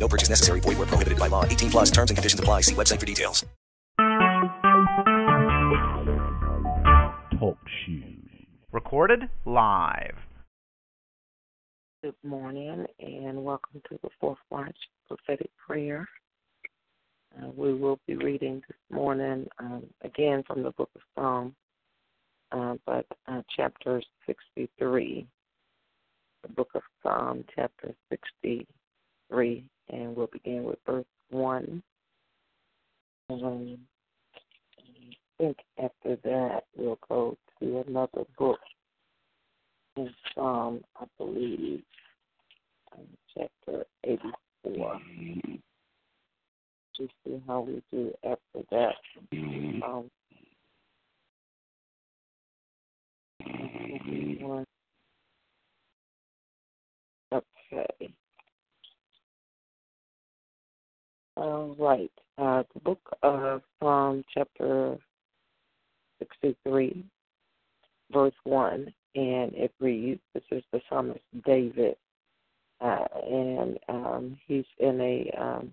No purchase necessary. Void where prohibited by law. 18 plus terms and conditions apply. See website for details. Talk shoes. Recorded live. Good morning and welcome to the Fourth Watch Prophetic Prayer. Uh, we will be reading this morning um, again from the book of Psalms, uh, but uh, chapter 63. The book of Psalm, chapter 63, and we'll begin with verse 1. Um, I think after that we'll go to another book in Psalm, I believe, chapter 84. To see how we do after that. Um, okay. All right. Uh, the book of Psalm, chapter 63, verse 1, and it reads This is the psalmist David, uh, and um, he's in a um,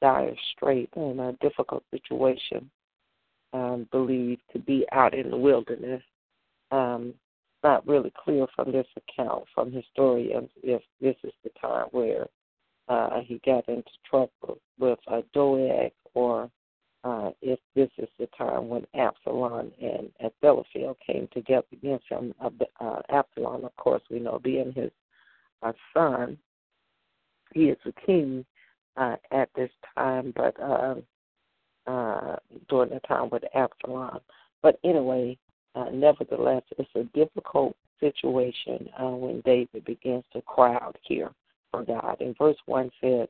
dire strait and a difficult situation, um, believed to be out in the wilderness. Um, not really clear from this account from historians if this is the time where uh, he got into trouble with uh, Doeg or uh, if this is the time when Absalom and Ahithophel came together against him. Uh, uh, Absalom, of course, we know being his uh, son, he is a king uh, at this time, but uh, uh, during the time with Absalom. But anyway, uh, nevertheless, it's a difficult situation uh, when David begins to cry out here for God. And verse 1 says,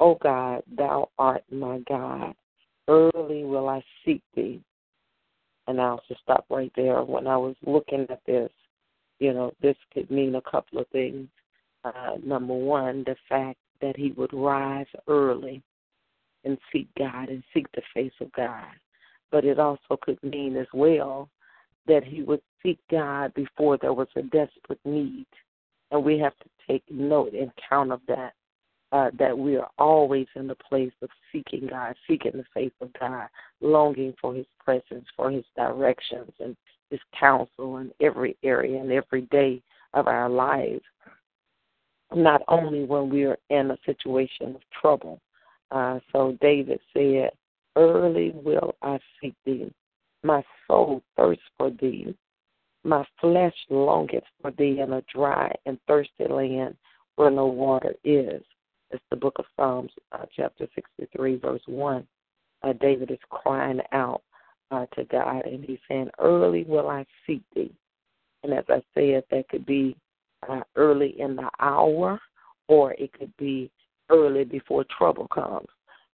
O God, thou art my God. Early will I seek thee. And I'll just stop right there. When I was looking at this, you know, this could mean a couple of things. Uh, number one, the fact that he would rise early and seek God and seek the face of God. But it also could mean as well that he would seek God before there was a desperate need. And we have to take note and count of that. Uh, that we are always in the place of seeking God, seeking the face of God, longing for His presence, for His directions, and His counsel in every area and every day of our lives. Not only when we are in a situation of trouble. Uh, so David said, Early will I seek thee. My soul thirsts for thee. My flesh longeth for thee in a dry and thirsty land where no water is. It's the book of Psalms, uh, chapter 63, verse 1. Uh, David is crying out uh, to God, and he's saying, Early will I seek thee. And as I said, that could be uh, early in the hour, or it could be early before trouble comes.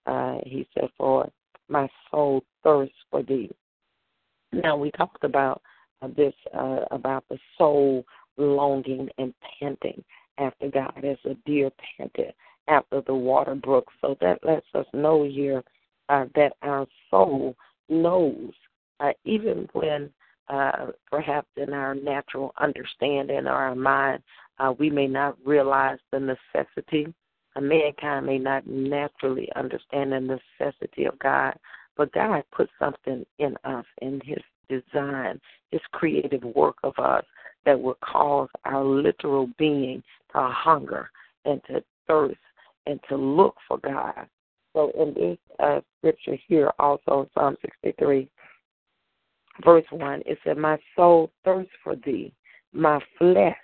Uh, he said, For my soul thirsts for thee. Now, we talked about this, uh, about the soul longing and panting after God as a deer panted after the water brook. So that lets us know here uh, that our soul knows, uh, even when uh, perhaps in our natural understanding or our mind, uh, we may not realize the necessity. Uh, mankind may not naturally understand the necessity of God, but God put something in us in His design, His creative work of us that will cause our literal being to hunger and to thirst and to look for God. So in this uh, scripture here, also Psalm 63, verse 1, it said, My soul thirsts for thee, my flesh.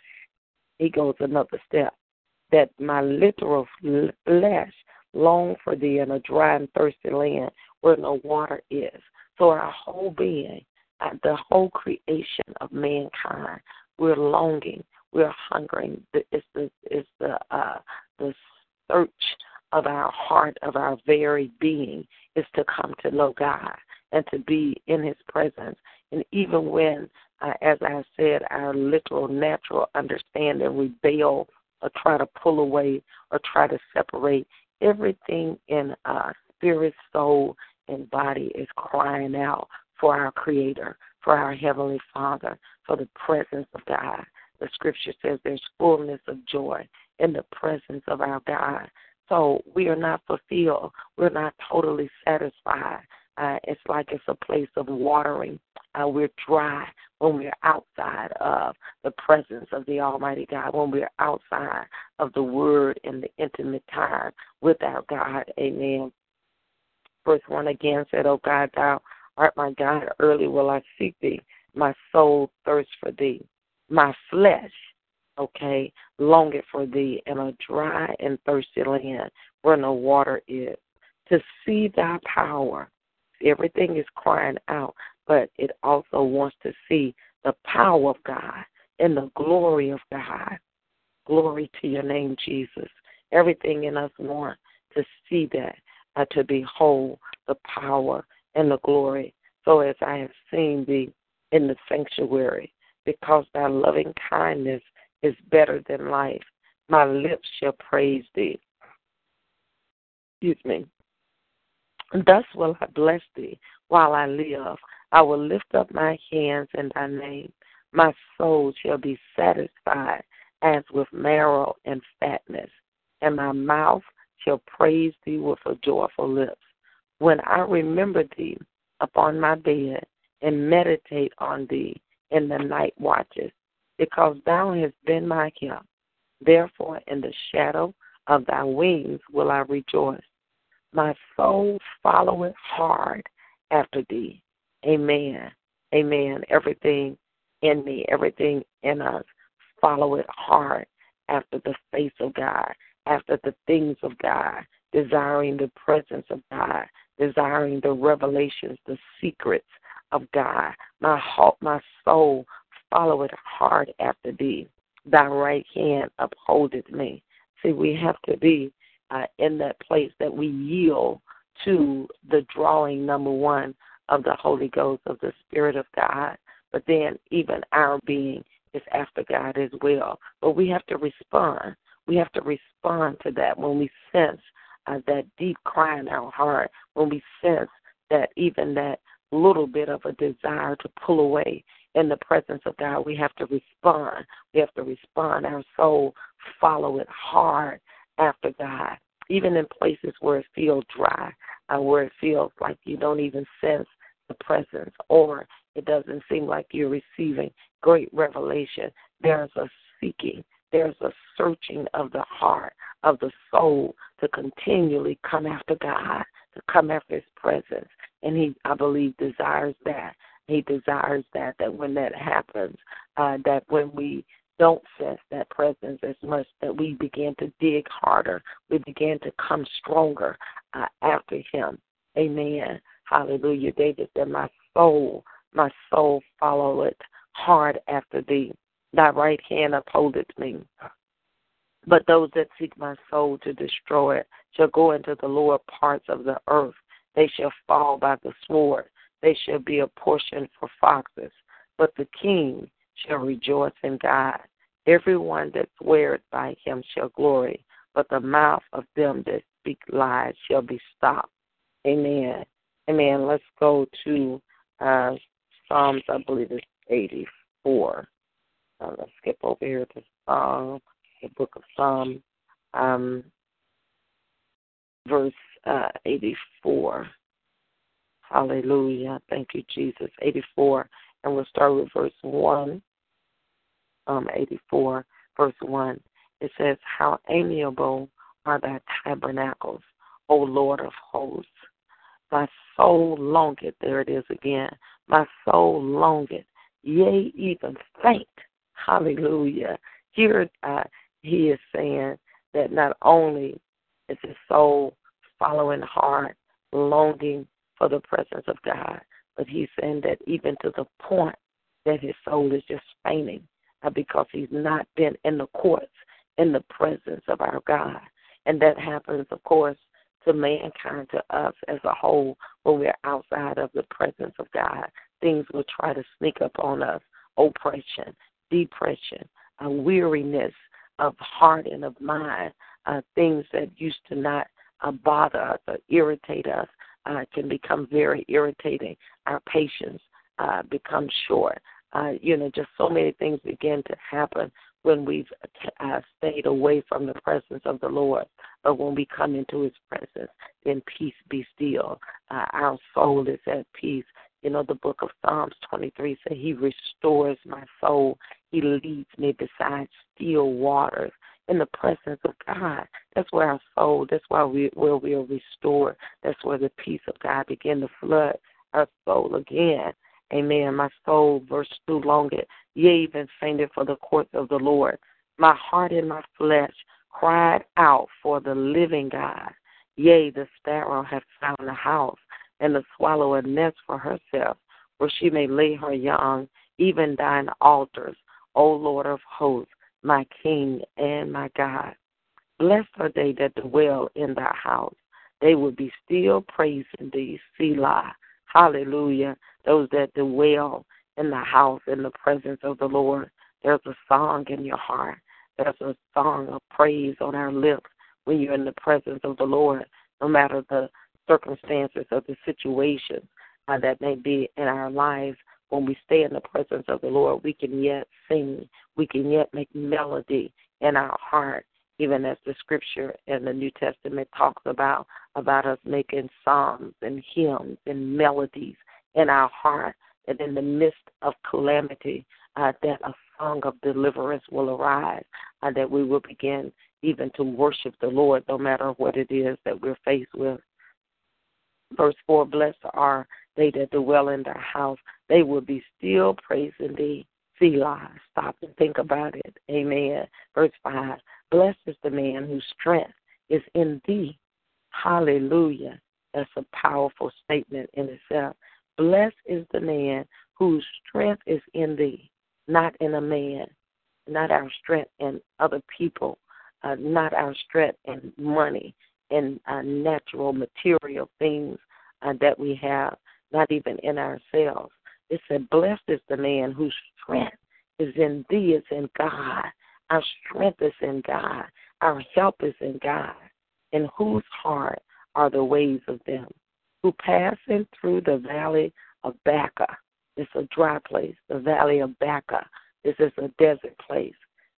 He goes another step, that my literal flesh long for thee in a dry and thirsty land where no water is. So our whole being, the whole creation of mankind, we're longing, we're hungering. It's the it's the uh, the search of our heart, of our very being, is to come to know God and to be in His presence. And even when, uh, as I said, our literal, natural understanding rebel or try to pull away or try to separate, everything in our spirit, soul, and body is crying out for our Creator, for our Heavenly Father, for the presence of God. The scripture says there's fullness of joy in the presence of our God. So we are not fulfilled. We're not totally satisfied. Uh, it's like it's a place of watering. Uh, we're dry when we're outside of the presence of the Almighty God, when we're outside of the Word and the intimate time with our God. Amen. Verse 1 again said, O God, thou art my God, early will I seek thee. My soul thirsts for thee. My flesh, okay, longeth for thee in a dry and thirsty land where no water is. To see thy power. Everything is crying out, but it also wants to see the power of God and the glory of God. Glory to your name, Jesus. Everything in us wants to see that, uh, to behold the power and the glory. So as I have seen thee in the sanctuary, because thy loving kindness is better than life, my lips shall praise thee. Excuse me. Thus will I bless thee while I live. I will lift up my hands in thy name. My soul shall be satisfied as with marrow and fatness, and my mouth shall praise thee with a joyful lips. When I remember thee upon my bed and meditate on thee in the night watches, because thou hast been my help. Therefore, in the shadow of thy wings will I rejoice. My soul followeth hard after thee. Amen. Amen. Everything in me, everything in us, followeth hard after the face of God, after the things of God, desiring the presence of God, desiring the revelations, the secrets of God. My heart, my soul follow it hard after thee. Thy right hand upholdeth me. See, we have to be uh, in that place that we yield to the drawing, number one, of the Holy Ghost, of the Spirit of God. But then even our being is after God as well. But we have to respond. We have to respond to that when we sense uh, that deep cry in our heart, when we sense that even that little bit of a desire to pull away in the presence of God, we have to respond. We have to respond. Our soul follow it hard after God, even in places where it feels dry, uh, where it feels like you don't even sense the presence, or it doesn't seem like you're receiving great revelation. There's a seeking. There's a searching of the heart, of the soul, to continually come after God, to come after His presence. And He, I believe, desires that. He desires that, that when that happens, uh, that when we don't sense that presence as much, that we begin to dig harder. We begin to come stronger uh, after Him. Amen. Hallelujah. David said, My soul, my soul follow it hard after thee. Thy right hand upholdeth me. But those that seek my soul to destroy it shall go into the lower parts of the earth. They shall fall by the sword. They shall be a portion for foxes. But the king shall rejoice in God. Everyone that sweareth by him shall glory, but the mouth of them that speak lies shall be stopped. Amen. Amen. Let's go to uh, Psalms, I believe it's 84. Uh, let's skip over here to Psalm, the book of Psalms, um, verse uh, 84. Hallelujah. Thank you, Jesus. 84. And we'll start with verse 1. Um, 84, verse 1. It says, How amiable are thy tabernacles, O Lord of hosts. My soul longeth, there it is again. My soul longeth, yea, even faint. Hallelujah. Here uh, he is saying that not only is his soul following hard, longing for the presence of God, but he's saying that even to the point that his soul is just fainting uh, because he's not been in the courts, in the presence of our God. And that happens, of course, to mankind, to us as a whole, when we're outside of the presence of God. Things will try to sneak up on us oppression, depression, a weariness of heart and of mind, uh, things that used to not uh, bother us or irritate us uh, can become very irritating. Our patience uh, becomes short. Uh, you know, just so many things begin to happen when we've uh, stayed away from the presence of the Lord. But when we come into His presence, then peace be still. Uh, our soul is at peace. You know, the book of Psalms 23 says, He restores my soul. He leads me beside still waters in the presence of God. That's where our soul, that's why we where we are restored. That's where the peace of God begin to flood our soul again. Amen. My soul, verse 2, longed, yea, even fainted for the courts of the Lord. My heart and my flesh cried out for the living God. Yea, the sparrow hath found a house, and to swallow a nest for herself, where she may lay her young, even thine altars, O Lord of hosts my King and my God. Blessed are they that dwell in thy house. They will be still praising thee, Selah. Hallelujah. Those that dwell in the house in the presence of the Lord. There's a song in your heart. There's a song of praise on our lips when you're in the presence of the Lord, no matter the circumstances or the situations uh, that may be in our lives when we stay in the presence of the Lord, we can yet sing. We can yet make melody in our heart, even as the scripture in the New Testament talks about about us making psalms and hymns and melodies in our heart. And in the midst of calamity, uh, that a song of deliverance will arise, uh, that we will begin even to worship the Lord, no matter what it is that we're faced with. Verse 4 Blessed are they that dwell in their house, they will be still praising thee. Selah. Stop and think about it. Amen. Verse 5 Blessed is the man whose strength is in thee. Hallelujah. That's a powerful statement in itself. Blessed is the man whose strength is in thee, not in a man, not our strength in other people, uh, not our strength in money and uh, natural material things uh, that we have, not even in ourselves. It said, Blessed is the man whose strength is in thee, is in God. Our strength is in God. Our help is in God. In whose heart are the ways of them who passing through the valley of Baca. It's a dry place, the valley of Baca. This is a desert place.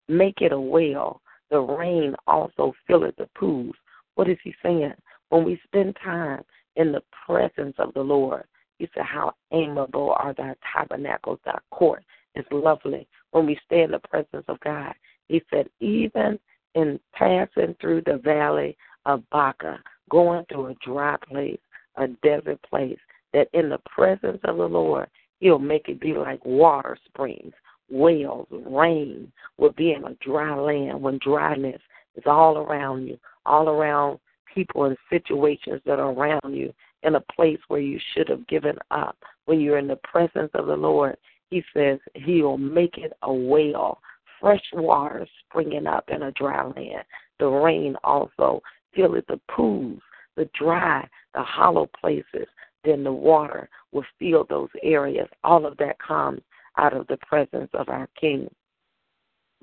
Make it a well. The rain also filleth the pools. What is he saying? When we spend time in the presence of the Lord, he said, How amiable are thy tabernacles, thy court is lovely. When we stay in the presence of God, he said, Even in passing through the valley of Baca, going through a dry place, a desert place, that in the presence of the Lord, he'll make it be like water springs, wells, rain will be in a dry land when dryness is all around you, all around people and situations that are around you in a place where you should have given up. When you're in the presence of the Lord, He says He'll make it a well, fresh water springing up in a dry land. The rain also filleth the pools, the dry, the hollow places. Then the water will fill those areas. All of that comes out of the presence of our King.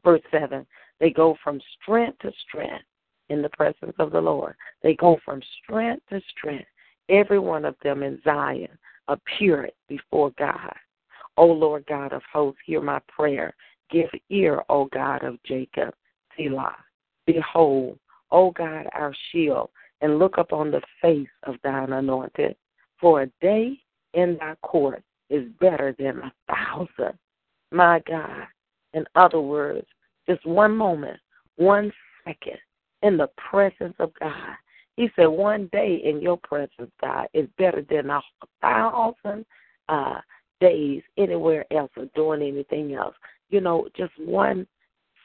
Verse 7 they go from strength to strength in the presence of the Lord. They go from strength to strength every one of them in Zion, appear before God. O Lord God of hosts, hear my prayer. Give ear, O God of Jacob, Selah. Behold, O God, our shield, and look upon the face of thine anointed. For a day in thy court is better than a thousand. My God. In other words, just one moment, one second in the presence of God he said, one day in your presence, God, is better than a thousand uh, days anywhere else or doing anything else. You know, just one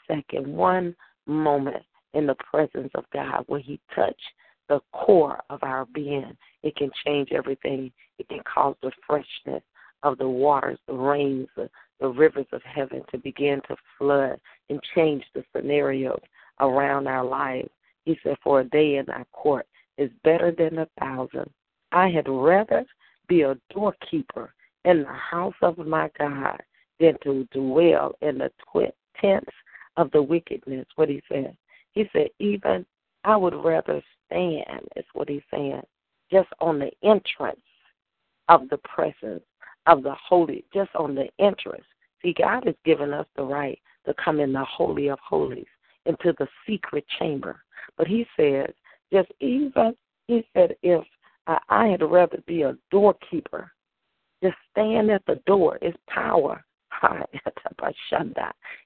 second, one moment in the presence of God when He touched the core of our being, it can change everything. It can cause the freshness of the waters, the rains, the, the rivers of heaven to begin to flood and change the scenarios around our lives. He said, For a day in our court is better than a thousand. I had rather be a doorkeeper in the house of my God than to dwell in the tents of the wickedness. What he said. He said, even I would rather stand, is what he's saying, just on the entrance of the presence of the holy, just on the entrance. See, God has given us the right to come in the Holy of Holies, into the secret chamber. But he says, just even, he said, if I had rather be a doorkeeper, just stand at the door. It's power.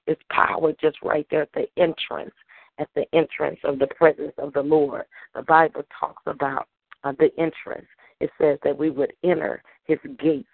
It's power just right there at the entrance, at the entrance of the presence of the Lord. The Bible talks about uh, the entrance. It says that we would enter his gates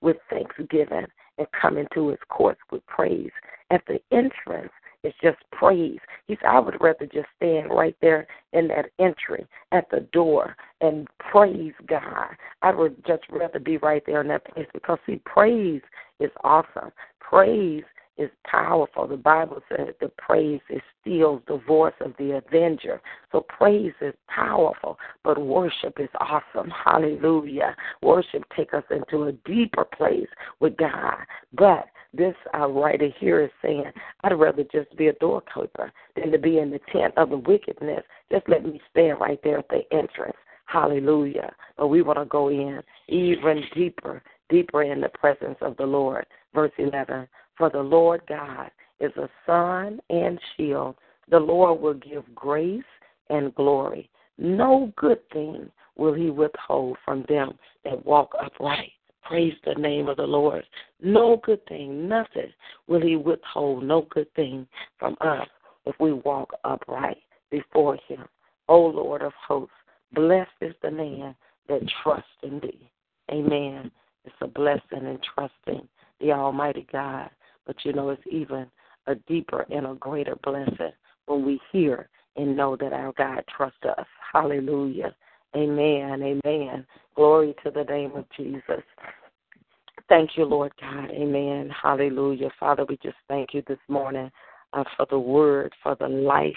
with thanksgiving and come into his courts with praise. At the entrance, it's just praise. He said, I would rather just stand right there in that entry at the door and praise God. I would just rather be right there in that place because, see, praise is awesome. Praise is powerful. The Bible says the praise is steals the voice of the avenger. So praise is powerful, but worship is awesome. Hallelujah. Worship take us into a deeper place with God. But this uh, writer here is saying, I'd rather just be a doorkeeper than to be in the tent of the wickedness. Just let me stand right there at the entrance. Hallelujah. But we want to go in even deeper, deeper in the presence of the Lord. Verse 11 For the Lord God is a sun and shield. The Lord will give grace and glory. No good thing will he withhold from them that walk upright. Praise the name of the Lord. No good thing, nothing will he withhold, no good thing from us if we walk upright before him. O Lord of hosts, blessed is the man that trusts in thee. Amen. It's a blessing in trusting the Almighty God. But you know, it's even a deeper and a greater blessing when we hear and know that our God trusts us. Hallelujah. Amen. Amen. Glory to the name of Jesus. Thank you, Lord God. Amen. Hallelujah. Father, we just thank you this morning uh, for the word, for the life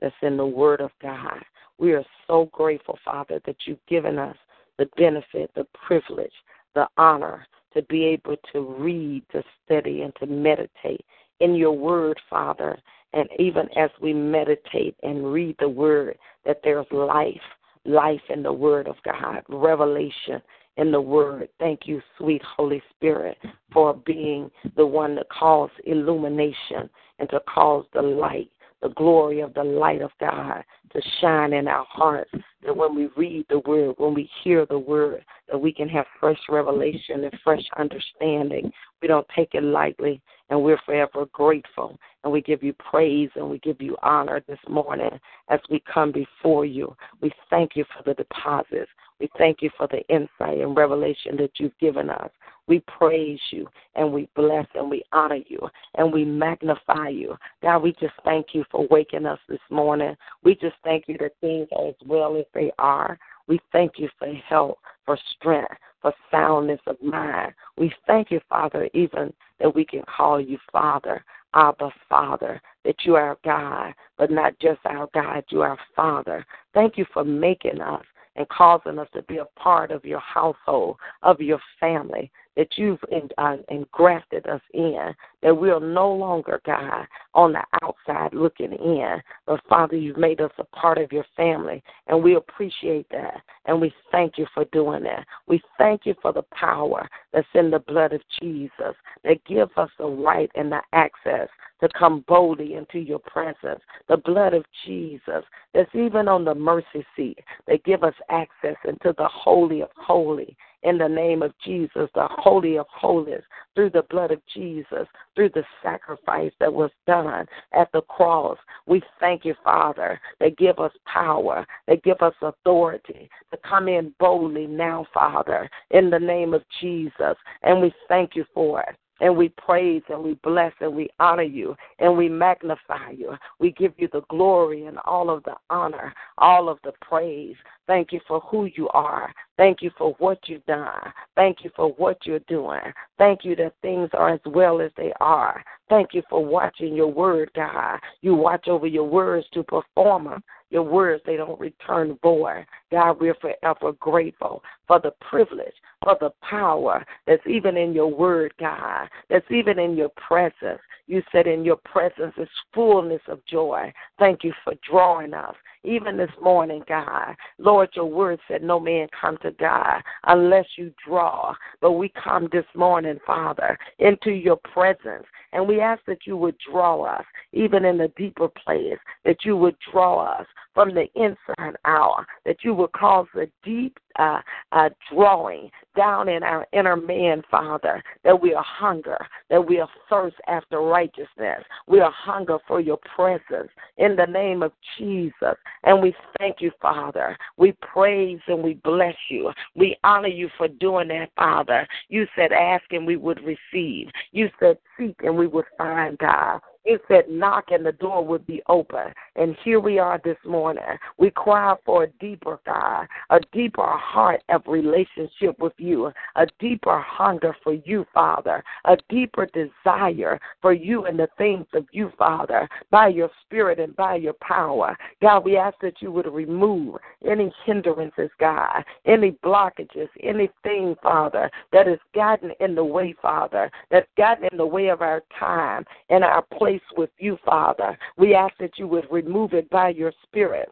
that's in the word of God. We are so grateful, Father, that you've given us the benefit, the privilege, the honor to be able to read, to study, and to meditate in your word, Father. And even as we meditate and read the word, that there's life, life in the word of God, revelation in the word. Thank you, sweet Holy Spirit, for being the one that calls illumination and to cause the light, the glory of the light of God to shine in our hearts. That when we read the word, when we hear the word, that we can have fresh revelation and fresh understanding. We don't take it lightly, and we're forever grateful. And we give you praise and we give you honor this morning as we come before you. We thank you for the deposits. We thank you for the insight and revelation that you've given us. We praise you and we bless and we honor you and we magnify you. God, we just thank you for waking us this morning. We just thank you that things are as well as they are. We thank you for help, for strength, for soundness of mind. We thank you, Father, even that we can call you Father, Abba Father, that you are God, but not just our God, you are Father. Thank you for making us and causing us to be a part of your household, of your family, that you've uh, engrafted us in, that we are no longer, God, on the outside looking in, but Father, you've made us a part of your family, and we appreciate that, and we thank you for doing that. We thank you for the power that's in the blood of Jesus that gives us the right and the access to come boldly into your presence. The blood of Jesus that's even on the mercy seat that give us access into the holy of holy in the name of Jesus, the holy of holies, through the blood of Jesus, through the sacrifice that was done at the cross. We thank you, Father, that give us power, that give us authority to come in boldly now, Father, in the name of Jesus. And we thank you for it. And we praise and we bless and we honor you and we magnify you. We give you the glory and all of the honor, all of the praise. Thank you for who you are. Thank you for what you've done. Thank you for what you're doing. Thank you that things are as well as they are. Thank you for watching your word, God. You watch over your words to perform them. Your words, they don't return void. God, we're forever grateful for the privilege, for the power that's even in your word, God, that's even in your presence. You said in your presence is fullness of joy. Thank you for drawing us even this morning, God. Lord, your word said no man come to God unless you draw. But we come this morning, Father, into your presence. And we ask that you would draw us, even in the deeper place, that you would draw us from the inside out, that you would cause a deep uh, uh, drawing down in our inner man, Father, that we are hunger, that we are thirst after righteousness. We are hunger for your presence in the name of Jesus. And we thank you, Father. We praise and we bless you. We honor you for doing that, Father. You said ask and we would receive. You said seek and we would find, God. It said knock and the door would be open. And here we are this morning. We cry for a deeper God, a deeper heart of relationship with you, a deeper hunger for you, Father, a deeper desire for you and the things of you, Father, by your spirit and by your power. God, we ask that you would remove any hindrances, God, any blockages, anything, Father, that has gotten in the way, Father, that's gotten in the way of our time and our place place with you, Father. We ask that you would remove it by your Spirit.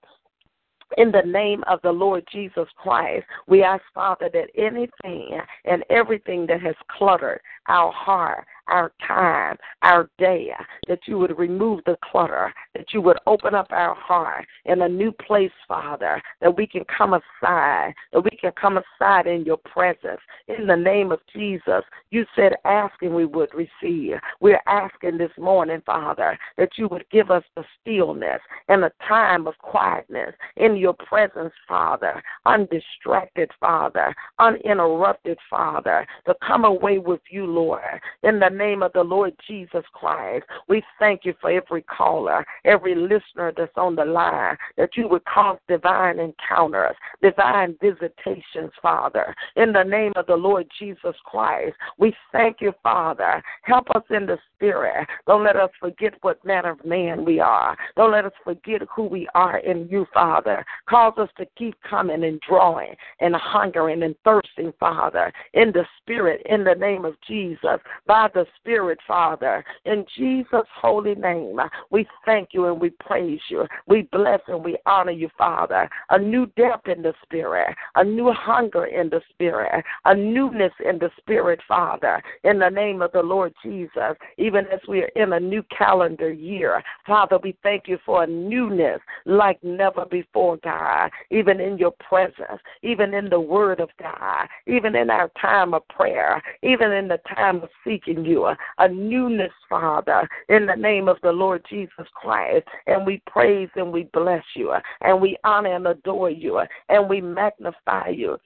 In the name of the Lord Jesus Christ, we ask, Father, that anything and everything that has cluttered our heart, our time, our day, that you would remove the clutter, that you would open up our heart in a new place, Father, that we can come aside, that we can come aside in your presence. In the name of Jesus, you said, asking we would receive. We're asking this morning, Father, that you would give us the stillness and a time of quietness in your presence, Father, undistracted, Father, uninterrupted, Father, to come away with you, Lord, in the name of the Lord Jesus Christ. We thank you for every caller, every listener that's on the line, that you would cause divine encounters, divine visitations, Father. In the name of the Lord Jesus Christ, we thank you, Father. Help us in the spirit. Don't let us forget what manner of man we are. Don't let us forget who we are in you, Father. Cause us to keep coming and drawing and hungering and thirsting, Father, in the spirit, in the name of Jesus, by the Spirit, Father. In Jesus' holy name, we thank you and we praise you. We bless and we honor you, Father. A new depth in the Spirit, a new hunger in the Spirit, a newness in the Spirit, Father. In the name of the Lord Jesus, even as we are in a new calendar year, Father, we thank you for a newness like never before, God. Even in your presence, even in the Word of God, even in our time of prayer, even in the time of seeking you a newness, Father, in the name of the Lord Jesus Christ. And we praise and we bless you, and we honor and adore you, and we magnify you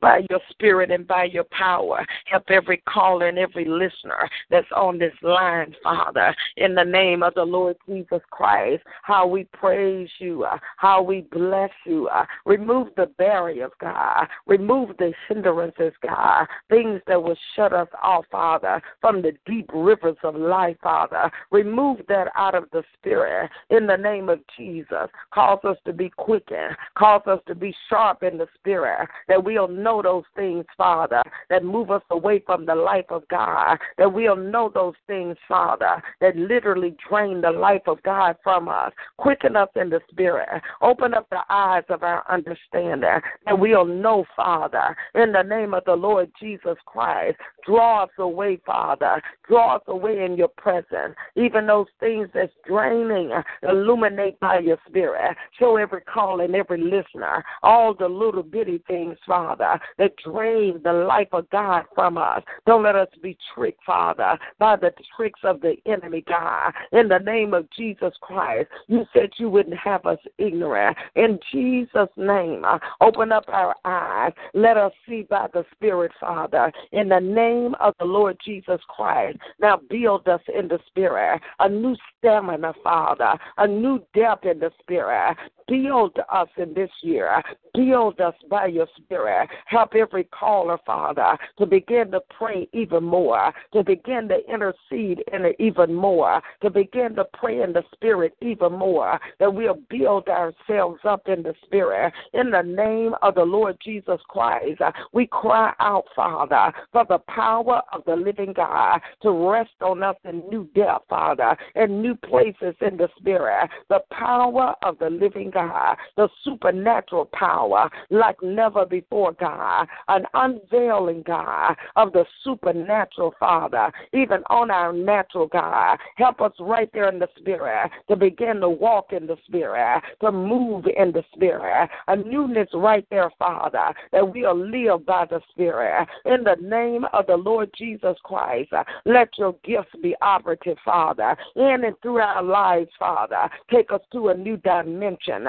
by your spirit and by your power. Help every caller and every listener that's on this line, Father, in the name of the Lord Jesus Christ. How we praise you, uh, how we bless you. Uh, remove the barriers, God. Remove the hindrances, God. Things that will shut us off, Father, from the deep rivers of life, Father. Remove that out of the spirit in the name of Jesus. Cause us to be quickened. Cause us to be sharp in the spirit that we'll know those things, Father, that move us away from the life of God, that we'll know those things, Father, that literally drain the life of God from us. Quicken us in the spirit. Open up the eyes of our understanding, that we'll know, Father, in the name of the Lord Jesus Christ. Draw us away, Father. Draw us away in your presence. Even those things that's draining, illuminate by your spirit. Show every call and every listener all the little bitty things, Father Father, that drain the life of God from us. Don't let us be tricked, Father, by the tricks of the enemy, God. In the name of Jesus Christ, you said you wouldn't have us ignorant. In Jesus' name, uh, open up our eyes. Let us see by the Spirit, Father. In the name of the Lord Jesus Christ, now build us in the Spirit. A new stamina, Father. A new depth in the Spirit. Build us in this year. Build us by your Spirit. Help every caller, Father, to begin to pray even more, to begin to intercede in even more, to begin to pray in the Spirit even more, that we'll build ourselves up in the Spirit. In the name of the Lord Jesus Christ, we cry out, Father, for the power of the living God to rest on us in new depth, Father, in new places in the Spirit. The power of the living God, the supernatural power like never before, God, an unveiling, God, of the supernatural, Father, even on our natural, God. Help us right there in the Spirit to begin to walk in the Spirit, to move in the Spirit. A newness right there, Father, that we'll live by the Spirit. In the name of the Lord Jesus Christ, let your gifts be operative, Father, in and through our lives, Father. Take us to a new dimension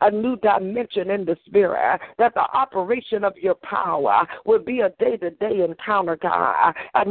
a new dimension in the spirit, that the operation of your power will be a day to day encounter, God. That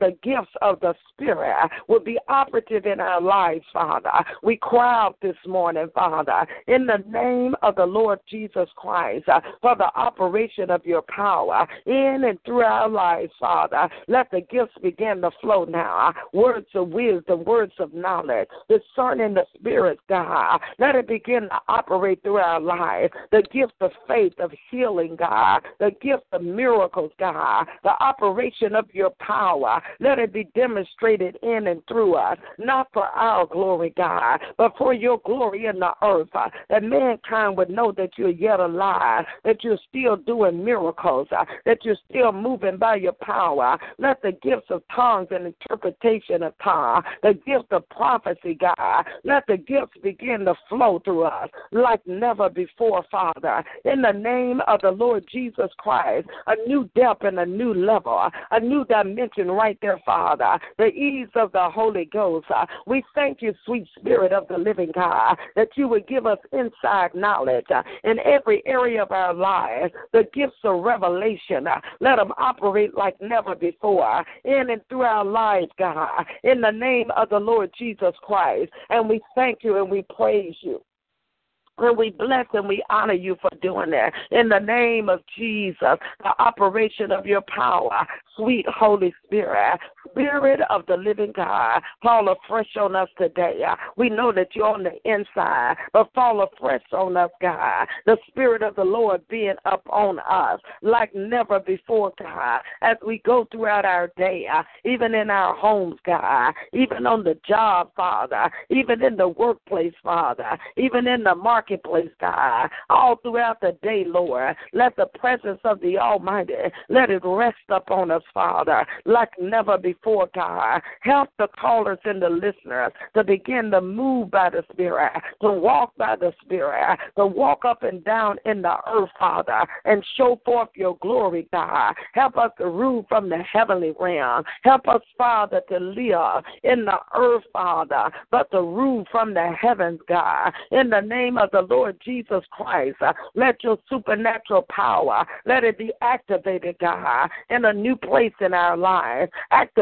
the gifts of the spirit will be operative in our lives, Father. We cry out this morning, Father, in the name of the Lord Jesus Christ, uh, for the operation of your power in and through our lives, Father. Let the gifts begin to flow now. Words of wisdom, words of knowledge, discerning the Spirit, God. Let it begin to operate through our lives. The gift of faith, of healing, God. The gift of miracles, God. The operation of your power. Let it be demonstrated in and through us, not for our glory, God, but for your glory in the earth. Uh, that mankind would know that you're yet alive, that you're still doing miracles, uh, that you're still moving by your power. Let the gifts of tongues and interpretation of tongues, the gift of prophecy, God. Let the gifts begin to flow through us like never before, Father. In the name of the Lord Jesus Christ, a new depth and a new level, a new dimension right there, Father. The ease of the Holy Ghost. We thank you, sweet Spirit of the living God, that you would give us inside knowledge in every area of our lives. The gifts of revelation, let them operate like never before in and through our lives, God. In the name of the Lord Jesus Christ. And we thank you and we praise you. And we bless and we honor you for doing that. In the name of Jesus, the operation of your power, sweet Holy Spirit, Spirit of the living God, fall afresh on us today. Uh, we know that you're on the inside, but fall afresh on us, God. The Spirit of the Lord being up on us like never before, God, as we go throughout our day, uh, even in our homes, God, even on the job, Father, even in the workplace, Father, even in the marketplace, God, all throughout the day, Lord. Let the presence of the Almighty, let it rest upon us, Father, like never before, God. Help the callers and the listeners to begin to move by the Spirit, to walk by the Spirit, to walk up and down in the earth, Father, and show forth your glory, God. Help us to rule from the heavenly realm. Help us, Father, to live in the earth, Father, but to rule from the heavens, God. In the name of the Lord Jesus Christ, let your supernatural power, let it be activated, God, in a new place in our lives.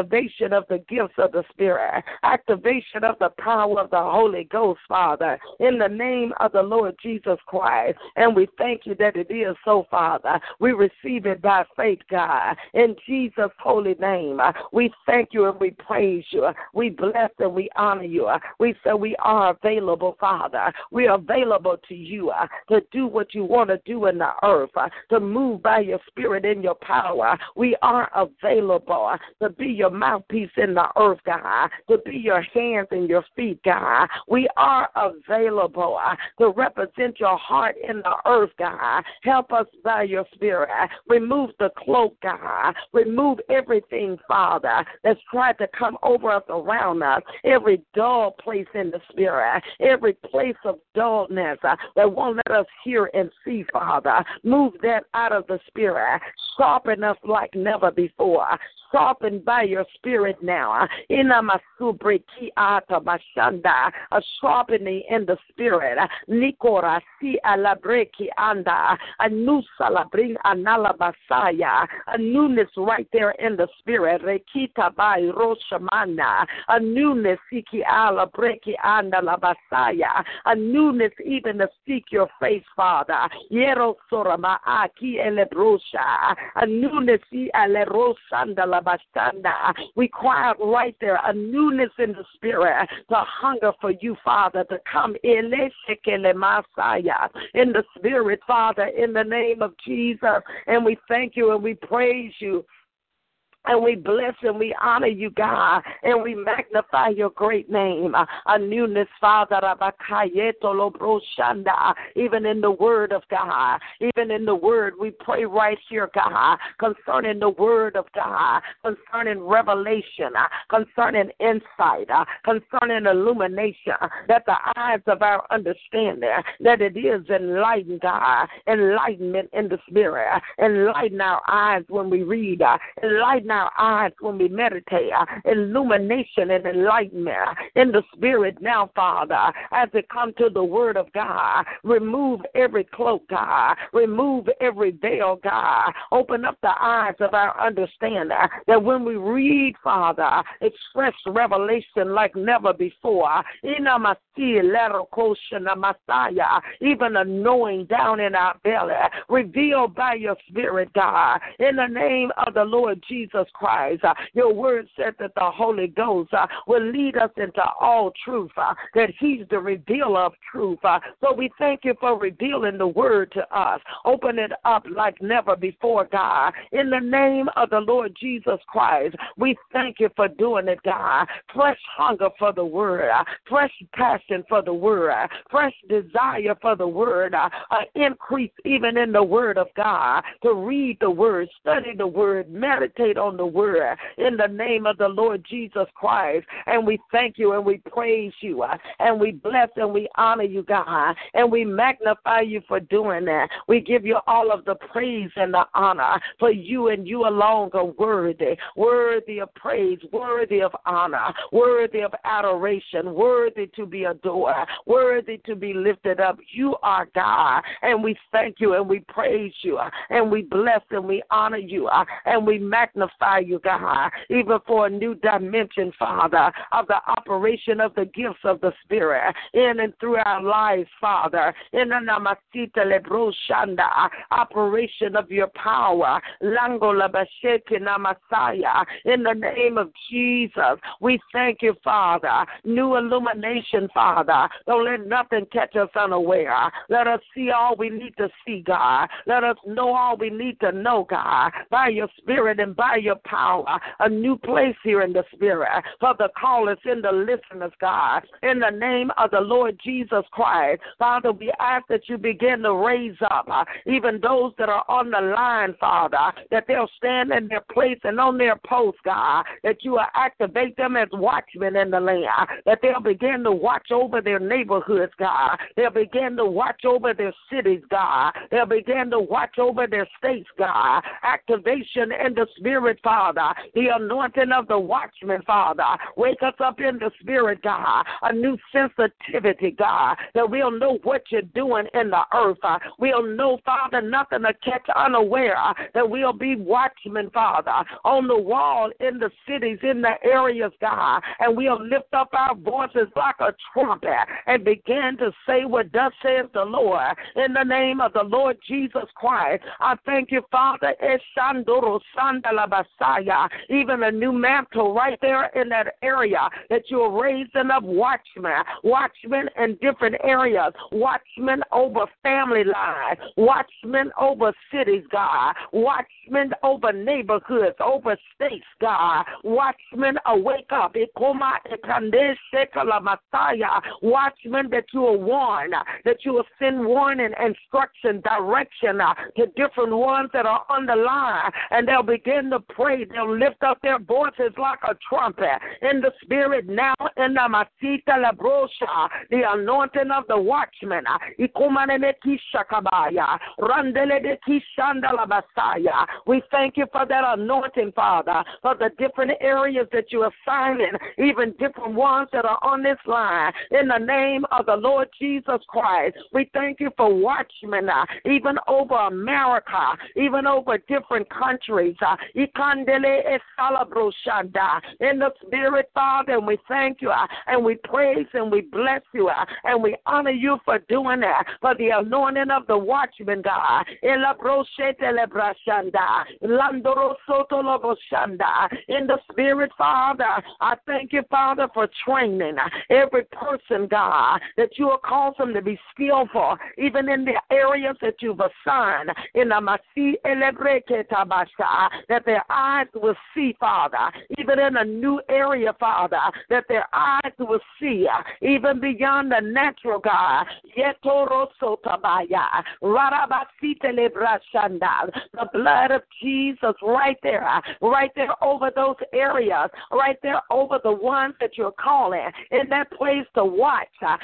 Activation of the gifts of the Spirit. Activation of the power of the Holy Ghost, Father, in the name of the Lord Jesus Christ. And we thank you that it is so, Father. We receive it by faith, God. In Jesus' holy name, we thank you and we praise you. We bless and we honor you. We say we are available, Father. We are available to you uh, to do what you want to do in the earth, uh, to move by your spirit and your power. We are available uh, to be your your mouthpiece in the earth, God, to be your hands and your feet, God. We are available uh, to represent your heart in the earth, God. Help us by your spirit. Remove the cloak, God. Remove everything, Father, that's tried to come over us, around us, every dull place in the spirit, every place of dullness uh, that won't let us hear and see, Father. Move that out of the spirit. Sharpen us like never before softened by your spirit now. Ah, Bashanda. A sharpening in the spirit. Ah, Nikora si alabreki anda. Ah, a new salabring analabasaya. A newness right there in the spirit. Rekita by roshamana. A newness siki alabreki anda labasaya. A newness even to seek your face, Father. Yero sorama aki elebrosha. A newness si alerosanda we cry out right there a newness in the spirit, the hunger for you, Father, to come in in the spirit, Father, in the name of Jesus. And we thank you and we praise you and we bless and we honor you, God, and we magnify your great name. Uh, a newness, Father, even in the word of God, even in the word, we pray right here, God, concerning the word of God, concerning revelation, uh, concerning insight, uh, concerning illumination, that the eyes of our understanding, that it is enlightened, God, enlightenment in the spirit, enlighten our eyes when we read, enlighten our eyes when we meditate, uh, illumination and enlightenment uh, in the spirit now, Father, as it comes to the word of God. Remove every cloak, God. Remove every veil, God. Open up the eyes of our understanding that when we read, Father, fresh revelation like never before. Even a knowing down in our belly, revealed by your spirit, God. In the name of the Lord Jesus Christ. Uh, your word said that the Holy Ghost uh, will lead us into all truth, uh, that He's the revealer of truth. So we thank you for revealing the word to us. Open it up like never before, God. In the name of the Lord Jesus Christ, we thank you for doing it, God. Fresh hunger for the word, fresh passion for the word, fresh desire for the word, uh, increase even in the word of God to read the word, study the word, meditate on the word in the name of the Lord Jesus Christ. And we thank you and we praise you uh, and we bless and we honor you, God, and we magnify you for doing that. We give you all of the praise and the honor for you and you alone are worthy, worthy of praise, worthy of honor, worthy of adoration, worthy to be adored, worthy to be lifted up. You are God, and we thank you and we praise you, uh, and we bless and we honor you, uh, and we magnify you, God, even for a new dimension, Father, of the operation of the gifts of the Spirit in and through our lives, Father. In the Namasita Lebroshanda, operation of your power. Lango Labashete Namasaya. In the name of Jesus, we thank you, Father. New illumination, Father. Don't let nothing catch us unaware. Let us see all we need to see, God. Let us know all we need to know, God, by your Spirit and by your power, a new place here in the spirit for the callers in the listeners, God. In the name of the Lord Jesus Christ, Father, we ask that you begin to raise up uh, even those that are on the line, Father, that they'll stand in their place and on their post, God, that you will activate them as watchmen in the land, that they'll begin to watch over their neighborhoods, God. They'll begin to watch over their cities, God. They'll begin to watch over their states, God. Activation in the spirit, Father. Father, the anointing of the watchman, Father. Wake us up in the spirit, God, a new sensitivity, God, that we'll know what you're doing in the earth. Uh, we'll know, Father, nothing to catch unaware, uh, that we'll be watchmen, Father, on the wall, in the cities, in the areas, God, and we'll lift up our voices like a trumpet and begin to say what does says the Lord in the name of the Lord Jesus Christ. I thank you, Father even a new mantle right there in that area that you're raising up watchmen, watchmen in different areas, watchmen over family lives, watchmen over cities, God, watchmen over neighborhoods, over states, God. Watchmen awake up. Watchmen that you will warn, that you will send warning, instruction, direction uh, to different ones that are on the line, and they'll begin to pray. They'll lift up their voices like a trumpet in the spirit now in the Masita Labrosha, the anointing of the watchman. We thank you for that anointing, Father, for the different areas that you are signing, even different ones that are on this line. In the name of the Lord Jesus Christ, we thank you for watchmen, uh, even over America, even over different countries. Uh, in the spirit, Father, and we thank you, uh, and we praise and we bless you, uh, and we honor you for doing that, for the anointing of the watchman, God. In the spirit, Father, I thank you, Father, for training every person, God, that you will cause them to be skillful, even in the areas that you've assigned. In the Masi that their eyes will see, Father, even in a new area, Father, that their eyes will see, uh, even beyond the natural, God. The blood of Jesus right there, uh, right there over those areas, right there over the ones that you're calling in that place to watch. Uh,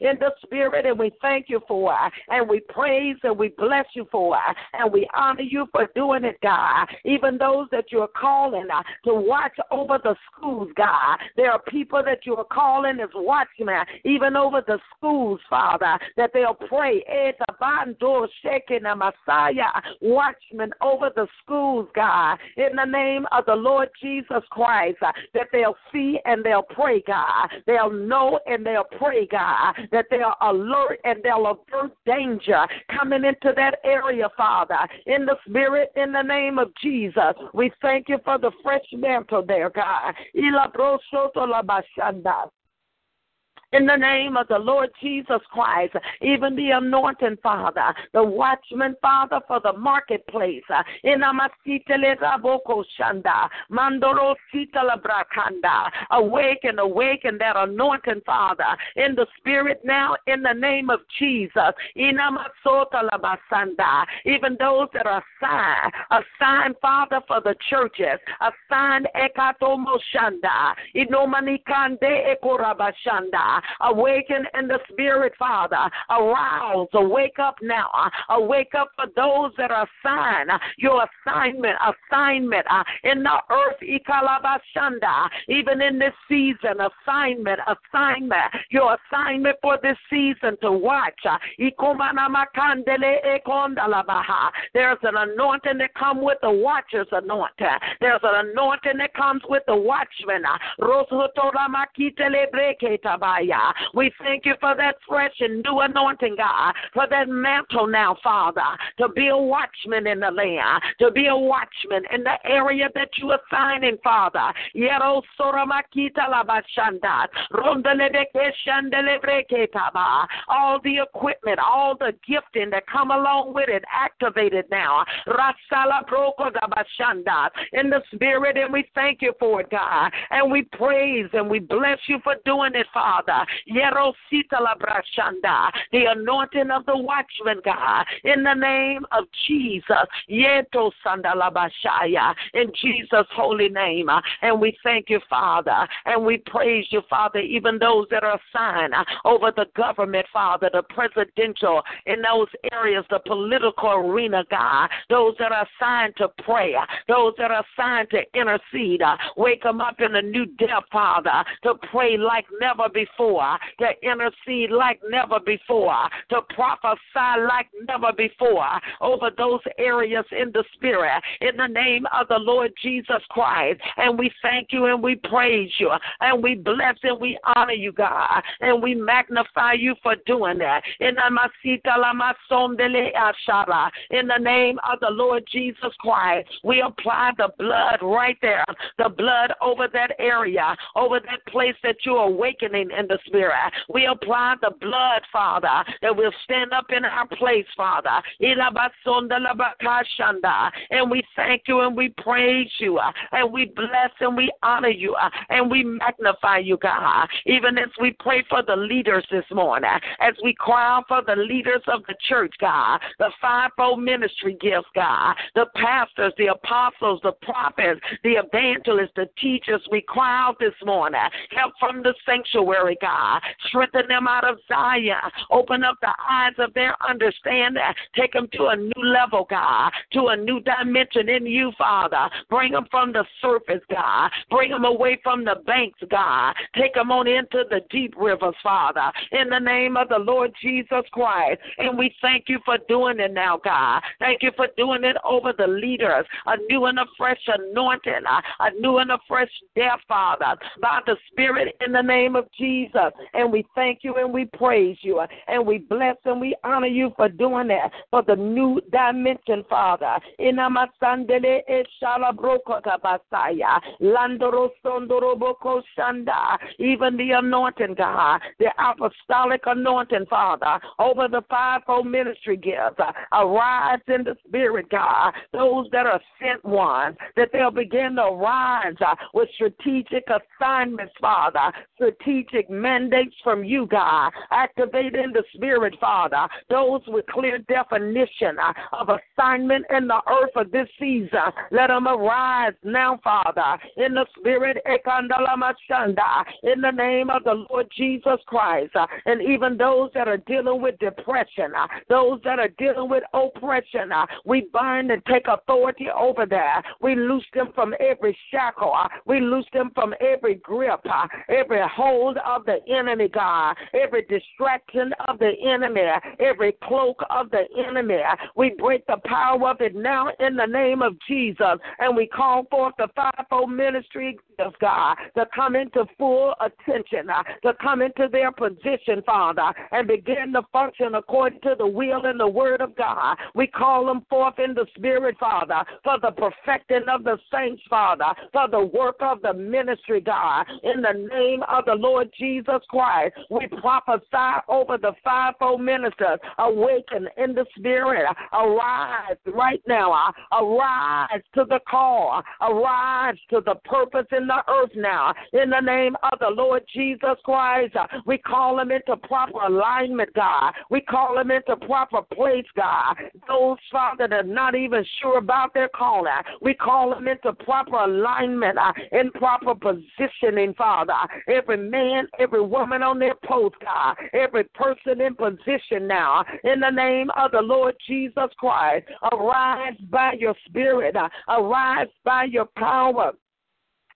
in the spirit, and we thank you for and we praise and we bless you for and we honor you for doing it, God. Even those that you're calling uh, to watch over the schools, God. There are people that you are calling as watchmen, even over the schools, Father, that they'll pray. shaking a Messiah, watchmen over the schools, God, in the name of the Lord Jesus Christ, uh, that they'll see and they'll pray, God. They'll know and they'll pray, God, that they'll alert and they'll avert danger coming into that area, Father. In the spirit, in the name of Jesus, we thank you for the fresh mantle there, God in the name of the Lord Jesus Christ, even the anointing, Father, the watchman, Father, for the marketplace. Awaken, awaken that anointing, Father, in the spirit now, in the name of Jesus. Even those that are assigned, assigned, Father, for the churches, assigned Ekatomoshanda, Inomanikande Ekorabashanda, Awaken in the spirit, Father. Arouse. Awake up now. Awake up for those that are assigned. Your assignment, assignment uh, in the earth. Even in this season, assignment, assignment. Your assignment for this season to watch. Uh, There's an anointing that comes with the watcher's anointing. There's an anointing that comes with the watchman. Uh, we thank you for that fresh and new anointing, God, for that mantle now, Father, to be a watchman in the land, to be a watchman in the area that you are signing, Father. All the equipment, all the gifting that come along with it, activated now. In the spirit, and we thank you for it, God. And we praise and we bless you for doing it, Father. The anointing of the watchman, God, in the name of Jesus. Yeto in Jesus' holy name. And we thank you, Father, and we praise you, Father, even those that are assigned over the government, Father, the presidential, in those areas, the political arena, God, those that are assigned to prayer, those that are assigned to intercede, wake them up in a new depth, Father, to pray like never before before, to intercede like never before, to prophesy like never before over those areas in the spirit in the name of the Lord Jesus Christ. And we thank you and we praise you and we bless and we honor you, God, and we magnify you for doing that. In the name of the Lord Jesus Christ, we apply the blood right there, the blood over that area, over that place that you're awakening in the Spirit. We apply the blood, Father, that will stand up in our place, Father. And we thank you and we praise you uh, and we bless and we honor you uh, and we magnify you, God. Even as we pray for the leaders this morning, as we cry out for the leaders of the church, God, the fivefold ministry gifts, God, the pastors, the apostles, the prophets, the evangelists, the teachers, we cry out this morning. Help from the sanctuary, God. Strengthen them out of Zion. Open up the eyes of their understanding. Take them to a new level, God, to a new dimension in you, Father. Bring them from the surface, God. Bring them away from the banks, God. Take them on into the deep rivers, Father, in the name of the Lord Jesus Christ. And we thank you for doing it now, God. Thank you for doing it over the leaders. A new and a fresh anointing, a new and a fresh death, Father, by the Spirit in the name of Jesus. And we thank you and we praise you. And we bless and we honor you for doing that, for the new dimension, Father. In Amasandele even the anointing, God, the apostolic anointing, Father, over the fivefold ministry gifts. Arise in the spirit, God. Those that are sent ones, that they'll begin to rise uh, with strategic assignments, Father, strategic mandates from you, God. Activate in the spirit, Father, those with clear definition uh, of assignment in the earth of this season. Let them arise now, Father, in the spirit, in the name of the Lord Jesus Christ. Uh, and even those that are dealing with depression, uh, those that are dealing with oppression, we bind and take authority over that. We loose them from every shackle. We loose them from every grip, every hold of the enemy, God, every distraction of the enemy, every cloak of the enemy. We break the power of it now in the name of Jesus, and we call forth the fivefold ministry of God to come into full attention, uh, to come into their position, Father, and begin to function according to the will and the word of God. We call them forth in the spirit, Father, for the perfecting of the saints, Father, for the work of the ministry, God. In the name of the Lord Jesus Christ, we prophesy over the fivefold ministers. Awaken in the spirit. Arise right now. Arise to the call. Arise to the purpose in the earth now. In the name of the Lord Jesus Christ, we call them into proper alignment, God. We call them into proper place, God. Those, Father, that are not even sure about their calling, we call them into proper alignment, uh, in proper positioning, Father. Every man, every woman on their post, God. Every person in position now. In the name of the Lord Jesus Christ, arise by your spirit, uh, arise by your power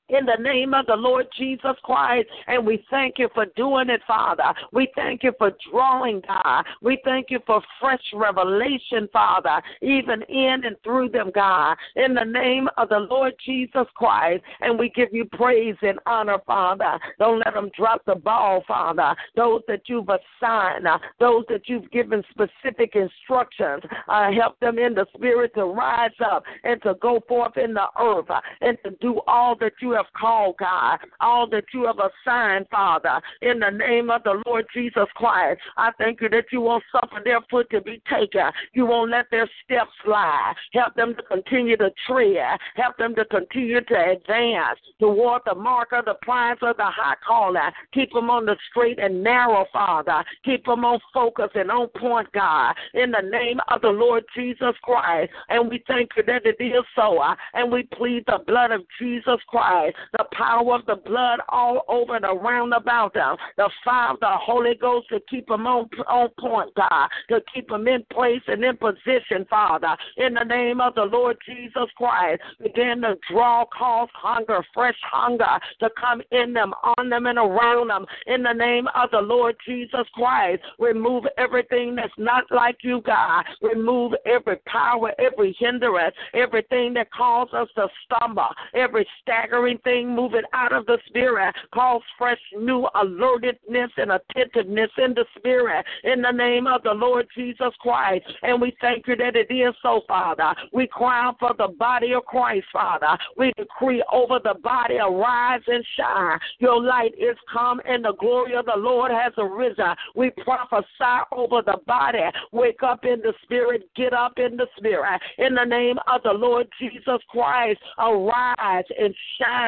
in the name of the Lord Jesus Christ. And we thank you for doing it, Father. We thank you for drawing, God. We thank you for fresh revelation, Father, even in and through them, God. In the name of the Lord Jesus Christ. And we give you praise and honor, Father. Don't let them drop the ball, Father. Those that you've assigned, those that you've given specific instructions, uh, help them in the spirit to rise up and to go forth in the earth uh, and to do all that you have called, God, all that you have assigned, Father, in the name of the Lord Jesus Christ. I thank you that you won't suffer their foot to be taken. You won't let their steps lie. Help them to continue to tread. Help them to continue to advance toward the mark of the prize of the high calling. Keep them on the straight and narrow, Father. Keep them on focus and on point, God, in the name of the Lord Jesus Christ. And we thank you that it is so. And we plead the blood of Jesus Christ the power of the blood all over and around about them, the fire of the Holy Ghost to keep them on, on point, God, to keep them in place and in position, Father, in the name of the Lord Jesus Christ. Begin to draw, cause hunger, fresh hunger to come in them, on them, and around them, in the name of the Lord Jesus Christ. Remove everything that's not like you, God. Remove every power, every hindrance, everything that causes us to stumble, every staggering unclean thing, move out of the spirit. Cause fresh, new alertedness and attentiveness in the spirit in the name of the Lord Jesus Christ. And we thank you that it is so, Father. We cry for the body of Christ, Father. We decree over the body, arise and shine. Your light is come and the glory of the Lord has arisen. We prophesy over the body. Wake up in the spirit, get up in the spirit. In the name of the Lord Jesus Christ, arise and shine.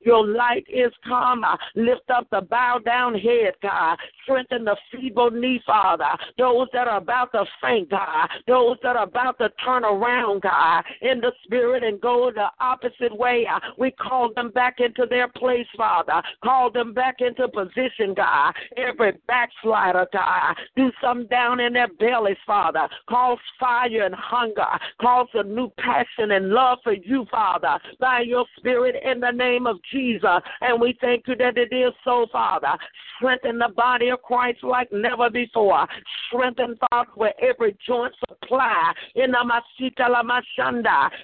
Your light is come. Lift up the bow down head, God. Strengthen the feeble knee, Father. Those that are about to faint, God. Those that are about to turn around, God, in the spirit and go the opposite way. Uh, we call them back into their place, Father. Call them back into position, God. Every backslider, God. Do something down in their bellies, Father. Cause fire and hunger. Cause a new passion and love for you, Father, by your spirit in the name of Jesus. And we thank you that it is so, Father. Strengthen the body of Christ like never before. Strengthen, Father, where every joint supply. In the Masita La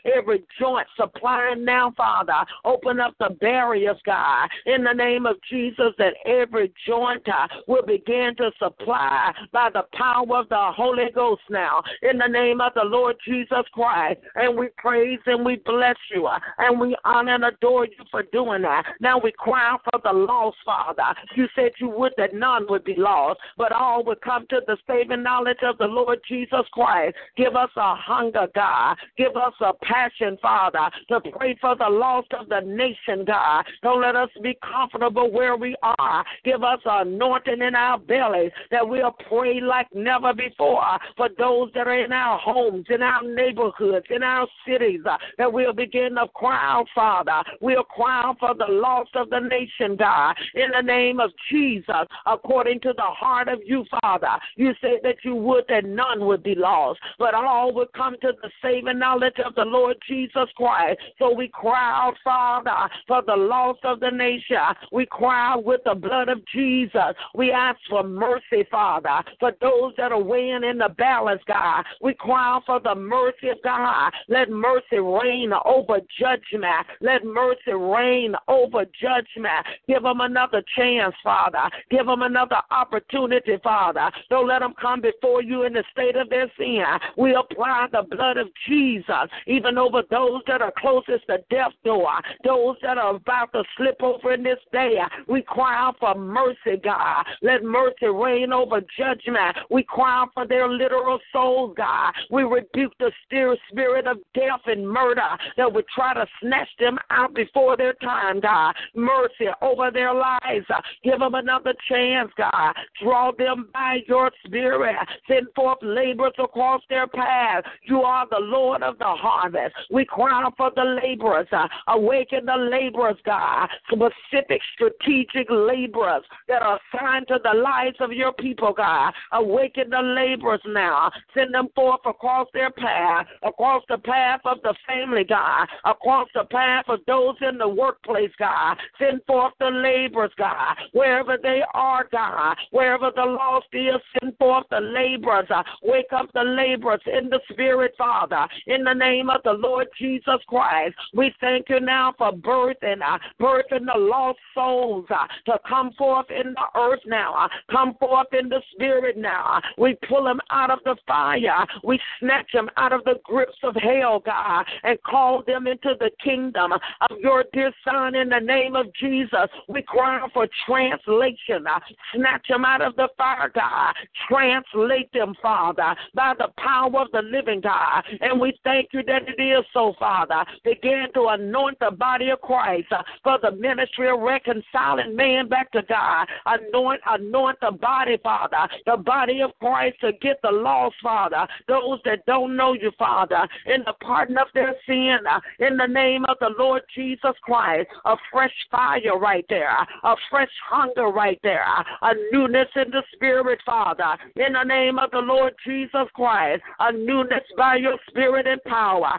every joint supplying now, Father. Open up the barriers, God, in the name of Jesus, that every joint uh, will begin to supply by the power of the Holy Ghost now. In the name of the Lord Jesus Christ. And we praise and we bless you. Uh, and we honor and adore you for doing that. Now we cry for the lost, Father. You said you would that none would be lost, but all would come to the saving knowledge of the Lord Jesus Christ. Give us a hunger, God. Give us a passion, Father, to pray for the lost of the nation, God. Don't let us be comfortable where we are. Give us anointing in our bellies that we'll pray like never before for those that are in our homes, in our neighborhoods, in our cities, uh, that we'll begin to cry out, Father. We'll cry for the loss of the nation, God, in the name of Jesus, according to the heart of you, Father. You said that you would that none would be lost, but all would come to the saving knowledge of the Lord Jesus Christ. So we cry out, Father, for the loss of the nation. We cry out with the blood of Jesus. We ask for mercy, Father, for those that are weighing in the balance, God. We cry out for the mercy of God. Let mercy reign over judgment. Let mercy reign over judgment. Give them another chance, Father. Give them another opportunity, Father. Don't let them come before you in the state of their sin. We apply the blood of Jesus even over those that are closest to death door, those that are about to slip over in this day. We cry out for mercy, God. Let mercy reign over judgment. We cry out for their literal souls, God. We rebuke the spirit of death and murder that would try to snatch them out before their time, God. Mercy over their lives. Give them another chance, God. Draw them by your spirit. Send forth laborers across their path. You are the Lord of the harvest. We cry out for the laborers. Awaken the laborers, God. Specific strategic laborers that are assigned to the lives of your people, God. Awaken the laborers now. Send them forth across their path, across the path of the family, God, across the path of those in the workplace, God. Send forth the laborers, God, wherever they are, God, wherever the lost is, send forth the laborers. Uh, wake up the laborers in the spirit, Father, in the name of the Lord Jesus Christ. We thank you now for birth and uh, birth in the lost souls uh, to come forth in the earth now, uh, come forth in the spirit now. We pull them out of the fire. We snatch them out of the grips of hell, God, and call them into the kingdom of your dear Son in the name of Jesus. We cry for translation. Uh, snatch them out of the fire, God. Translate them, Father, by the power of the living God. And we thank you that it is so, Father. Begin to anoint the body of Christ uh, for the ministry of reconciling man back to God. Anoint, anoint the body, Father, the body of Christ to get the lost, Father. Those that don't know you, Father, in the pardon of their sin, uh, in the name of the Lord Jesus Christ. A fresh fire right there, a fresh hunger right there, a newness in the spirit, Father, in the name of the Lord Jesus Christ. A newness by your spirit and power.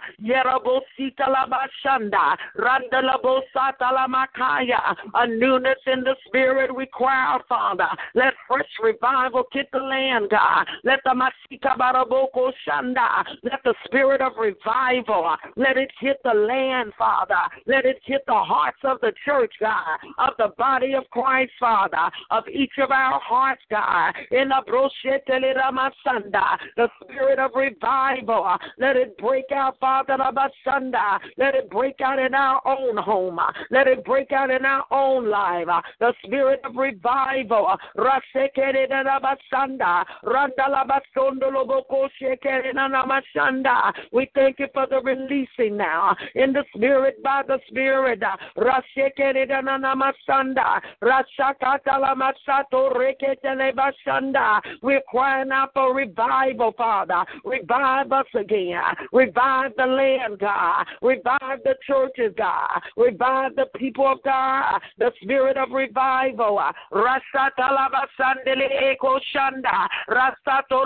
A newness in the spirit we cry out, Father. Let fresh revival hit the land, God. Let the Masika Shanda, let the spirit of revival, let it hit the land, Father. Let it hit the hearts of the church, God, of the body of Christ, Father, of each of our hearts, God. In the the spirit of revival, let it break out, Father, let it break out in our own home. Let it break out in our own life. The spirit of revival. We thank you for the releasing now in the spirit by the spirit. We're crying out for revival, Father. Revive us again. Revive the land, God. Revive the churches, God. Revive the people of God. The spirit of revival. Rasato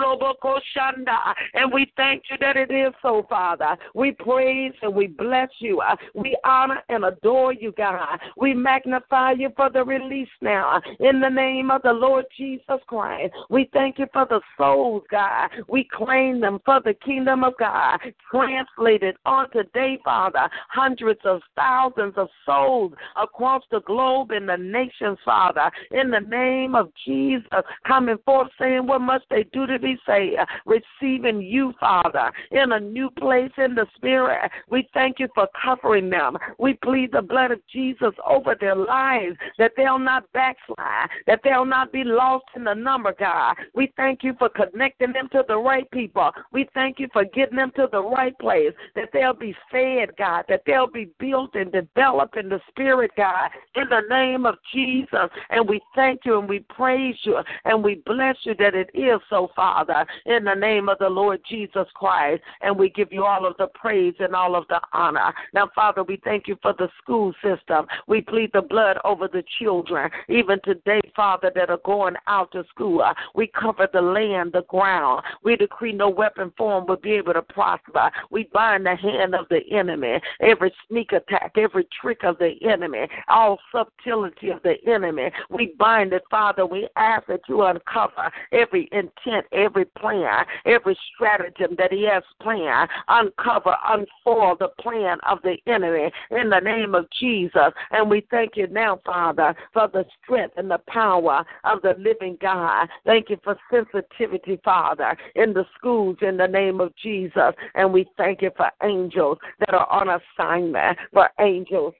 lobo koshanda. And we thank you that it is so, Father. We praise and we bless you. We honor and adore you, God. We magnify you for the release now. In the name of the Lord Jesus Christ, we thank you for the souls, God. We claim them for the kingdom of God. Translated on today, Father, hundreds of thousands of souls across the globe in the nations, Father. In the name of Jesus, coming forth saying, What must they do to be saved? Receiving you, Father, in a new place in the Spirit. We thank you for covering them. We plead the blood of Jesus over their lives that they'll not backslide, that they'll not be lost in the number, God. We thank you for connecting them to the right people. We thank you for getting them to the right place, that they'll be fed, God, that they'll be built and developed in the Spirit, God, in the name of Jesus. And we thank you and we praise you and we bless you that it is so, Father, in the name of the Lord Jesus Christ. And we give you all of the praise and all of the honor. Now, Father, we thank you for the school system. We plead the blood over the children, even today, Father, that are going out to school. We cover the land, the ground. We decree no weapon form will be able to prosper. We bind the hand of the enemy, every sneak attack, every trick of the enemy, all subtlety of the enemy. We bind it, Father. We ask that you uncover every intent, every plan, every stratagem that he has planned. Uncover, unfold the plan of the enemy in the name of Jesus. And we thank you now, Father, for the strength and the power of the living God. Thank you for sensitivity, Father, in the schools in the name of Jesus. And we thank you for angels that are on assignment, for angels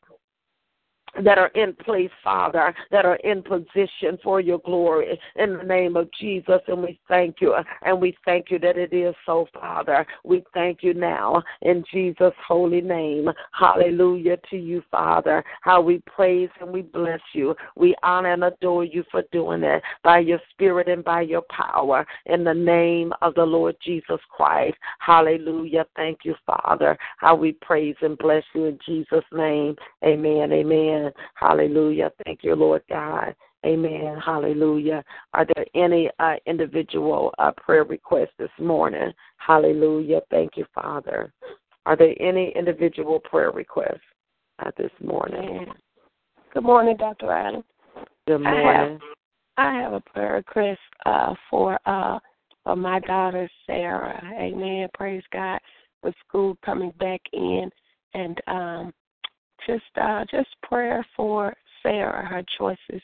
that are in place, Father, that are in position for your glory in the name of Jesus. And we thank you. And we thank you that it is so, Father. We thank you now in Jesus' holy name. Hallelujah to you, Father. How we praise and we bless you. We honor and adore you for doing it by your spirit and by your power in the name of the Lord Jesus Christ. Hallelujah. Thank you, Father. How we praise and bless you in Jesus' name. Amen. Amen. Amen. Hallelujah. Thank you, Lord God. Amen. Hallelujah. Are there any uh, individual uh, prayer requests this morning? Hallelujah. Thank you, Father. Are there any individual prayer requests uh, this morning? Good morning, Dr. Adam. Good morning. I have, I have a prayer request uh, for uh, for my daughter Sarah. Amen. Praise God. With school coming back in, and um, just uh, just prayer for Sarah, her choices,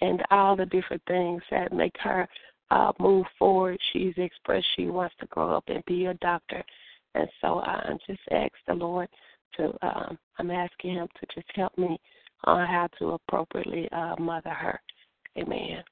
and all the different things that make her uh, move forward. She's expressed she wants to grow up and be a doctor, and so I just ask the Lord to. Um, I'm asking Him to just help me on how to appropriately uh, mother her. Amen.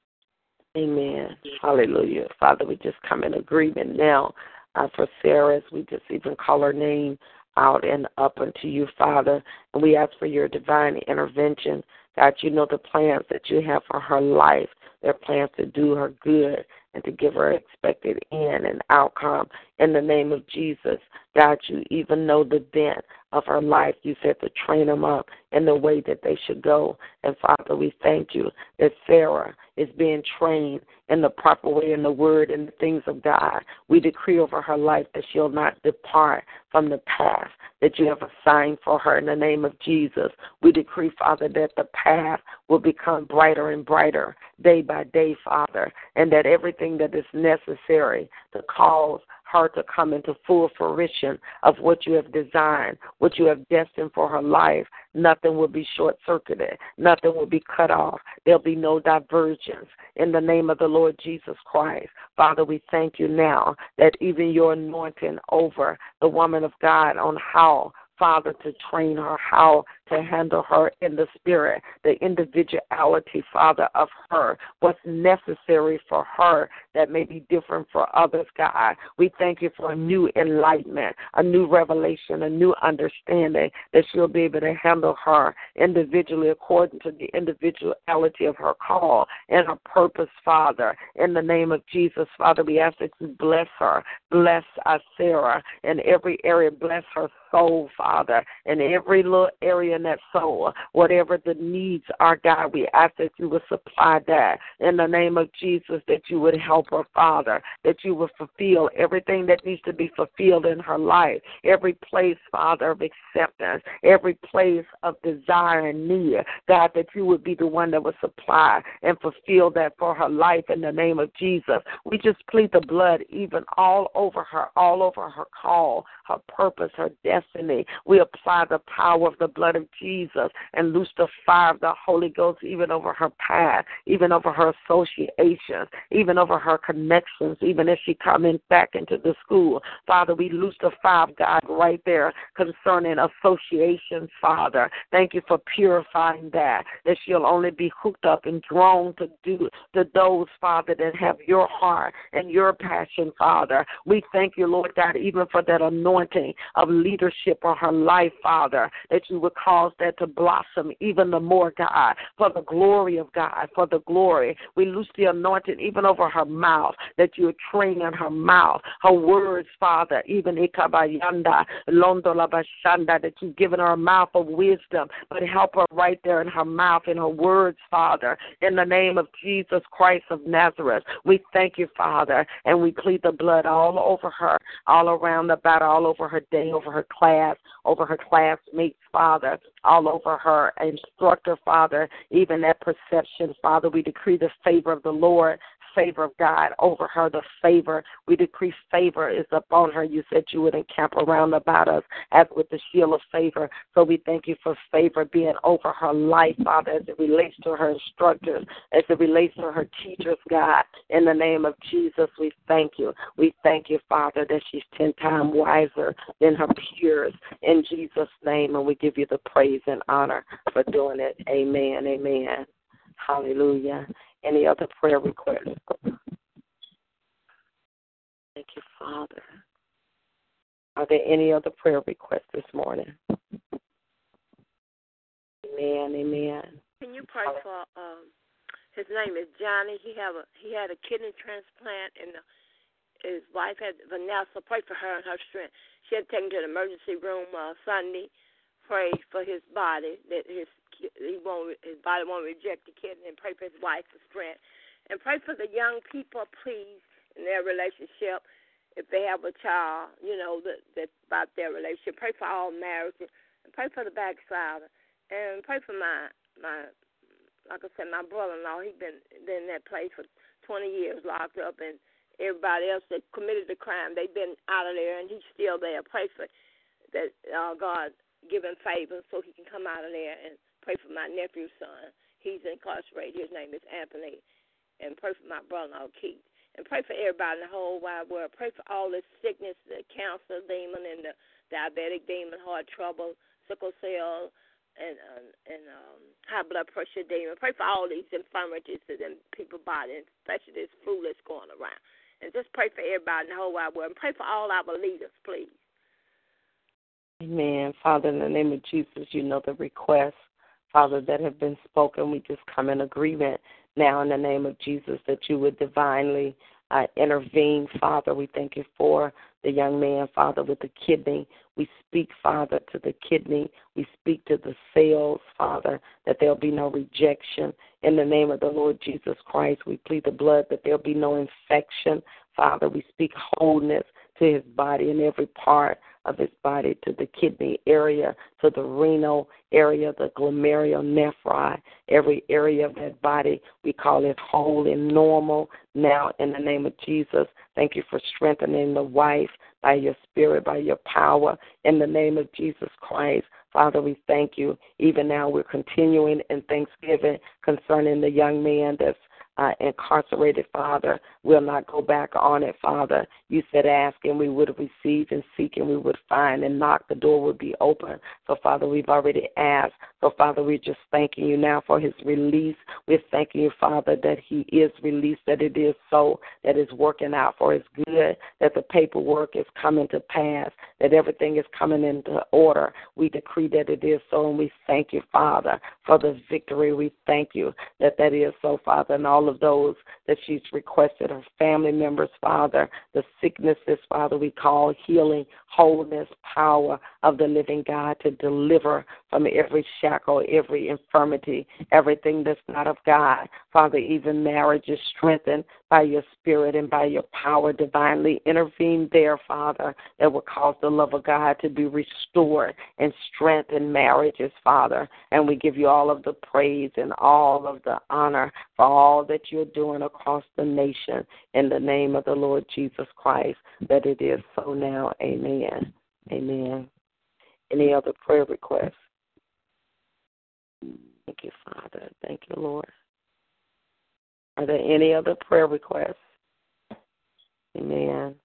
Amen. Hallelujah. Father, we just come in agreement now uh, for Sarah we just even call her name out and up unto you, Father. And we ask for your divine intervention. God, you know the plans that you have for her life. Their plans to do her good and to give her expected end and outcome. In the name of Jesus, God, you even know the bent of her life. You said to train them up in the way that they should go. And Father, we thank you that Sarah is being trained in the proper way in the word and the things of God. We decree over her life that she'll not depart from the path that you have assigned for her in the name of Jesus. We decree, Father, that the path will become brighter and brighter day by day, Father, and that everything that is necessary to cause her to come into full fruition of what you have designed, what you have destined for her life. Nothing will be short circuited, nothing will be cut off. There'll be no divergence in the name of the Lord Jesus Christ. Father, we thank you now that even your anointing over the woman of God on how Father, to train her how to handle her in the spirit, the individuality, Father, of her, what's necessary for her that may be different for others, God. We thank you for a new enlightenment, a new revelation, a new understanding that she'll be able to handle her individually according to the individuality of her call and her purpose, Father. In the name of Jesus, Father, we ask that you bless her, bless us, Sarah in every area, bless her soul, Father, in every little area in that soul, whatever the needs are, God, we ask that you would supply that in the name of Jesus, that you would help her, Father, that you would fulfill everything that needs to be fulfilled in her life, every place, Father, of acceptance, every place of desire and need, God, that you would be the one that would supply and fulfill that for her life in the name of Jesus. We just plead the blood even all over her, all over her call, her purpose, her destiny. We apply the power of the blood of Jesus and loose the fire of the Holy Ghost even over her path, even over her associations, even over her connections, even as she comes back into the school. Father, we loose the fire of God right there concerning associations, Father. Thank you for purifying that, that she'll only be hooked up and drawn to do to those, Father, that have your heart and your passion, Father. We thank you, Lord God, even for that anointing of leadership on her life, Father, that you would cause that to blossom even the more, God, for the glory of God, for the glory. We loose the anointing even over her mouth, that you are training in her mouth, her words, Father, even ikabayanda, londolabashanda, that you've given her a mouth of wisdom, but help her right there in her mouth, in her words, Father, in the name of Jesus Christ of Nazareth. We thank you, Father, and we plead the blood all over her, all around battle, all over her day, over her class, over her classmates, Father, all over her instructor, Father, even that perception, Father. We decree the favor of the Lord favor of God over her, the favor. We decree favor is upon her. You said you would encamp around about us as with the shield of favor. So we thank you for favor being over her life, Father, as it relates to her instructors, as it relates to her teachers, God. In the name of Jesus, we thank you. We thank you, Father, that she's ten times wiser than her peers. In Jesus' name, and we give you the praise and honor for doing it. Amen. Amen. Hallelujah. Any other prayer requests? Thank you, Father. Are there any other prayer requests this morning? Amen. Amen. Can you pray for um his name is Johnny. He have a he had a kidney transplant and the, his wife had Vanessa. Pray for her and her strength. She had taken to the emergency room uh, Sunday. Pray for his body that his he won't his body won't reject the kid and pray for his wife for strength. And pray for the young people, please, in their relationship. If they have a child, you know, that that about their relationship. Pray for all marriages and pray for the backslider. And pray for my my like I said, my brother in law, he been been in that place for twenty years locked up and everybody else that committed the crime, they've been out of there and he's still there. Pray for that uh, God give him favor so he can come out of there and Pray for my nephew's son. He's incarcerated. His name is Anthony. And pray for my brother-in-law, Keith. And pray for everybody in the whole wide world. Pray for all this sickness, the cancer demon and the diabetic demon, heart trouble, sickle cell, and um, and um, high blood pressure demon. Pray for all these infirmities in people's bodies, especially this flu that's going around. And just pray for everybody in the whole wide world. And pray for all our leaders, please. Amen. Father, in the name of Jesus, you know the request Father, that have been spoken. We just come in agreement now in the name of Jesus that you would divinely uh, intervene, Father. We thank you for the young man, Father, with the kidney. We speak, Father, to the kidney. We speak to the cells, Father, that there'll be no rejection. In the name of the Lord Jesus Christ, we plead the blood that there'll be no infection. Father, we speak wholeness to his body in every part of his body to the kidney area, to the renal area, the glomerulonephri, every area of that body. We call it whole and normal now in the name of Jesus. Thank you for strengthening the wife by your spirit, by your power, in the name of Jesus Christ. Father, we thank you. Even now, we're continuing in thanksgiving concerning the young man that's uh, incarcerated, Father. We'll not go back on it, Father. You said ask and we would receive and seek and we would find and knock, the door would be open. So, Father, we've already asked. So, Father, we're just thanking you now for his release. We're thanking you, Father, that he is released, that it is so, that it's working out for his good, that the paperwork is coming to pass, that everything is coming into order. We decree that it is so, and we thank you, Father, for the victory. We thank you that that is so, Father, and all of those that she's requested, her family members, Father, the sicknesses, Father, we call healing, wholeness, power of the living God to deliver from every shackle, every infirmity, everything that's not of God. Father, even marriage is strengthened by your spirit and by your power divinely. Intervene there, Father, that will cause the love of God to be restored and strengthen marriages, Father. And we give you all of the praise and all of the honor for all that you're doing across the nation in the name of the Lord Jesus Christ, that it is so now. Amen. Amen. Any other prayer requests? Thank you, Father. Thank you, Lord. Are there any other prayer requests? Amen.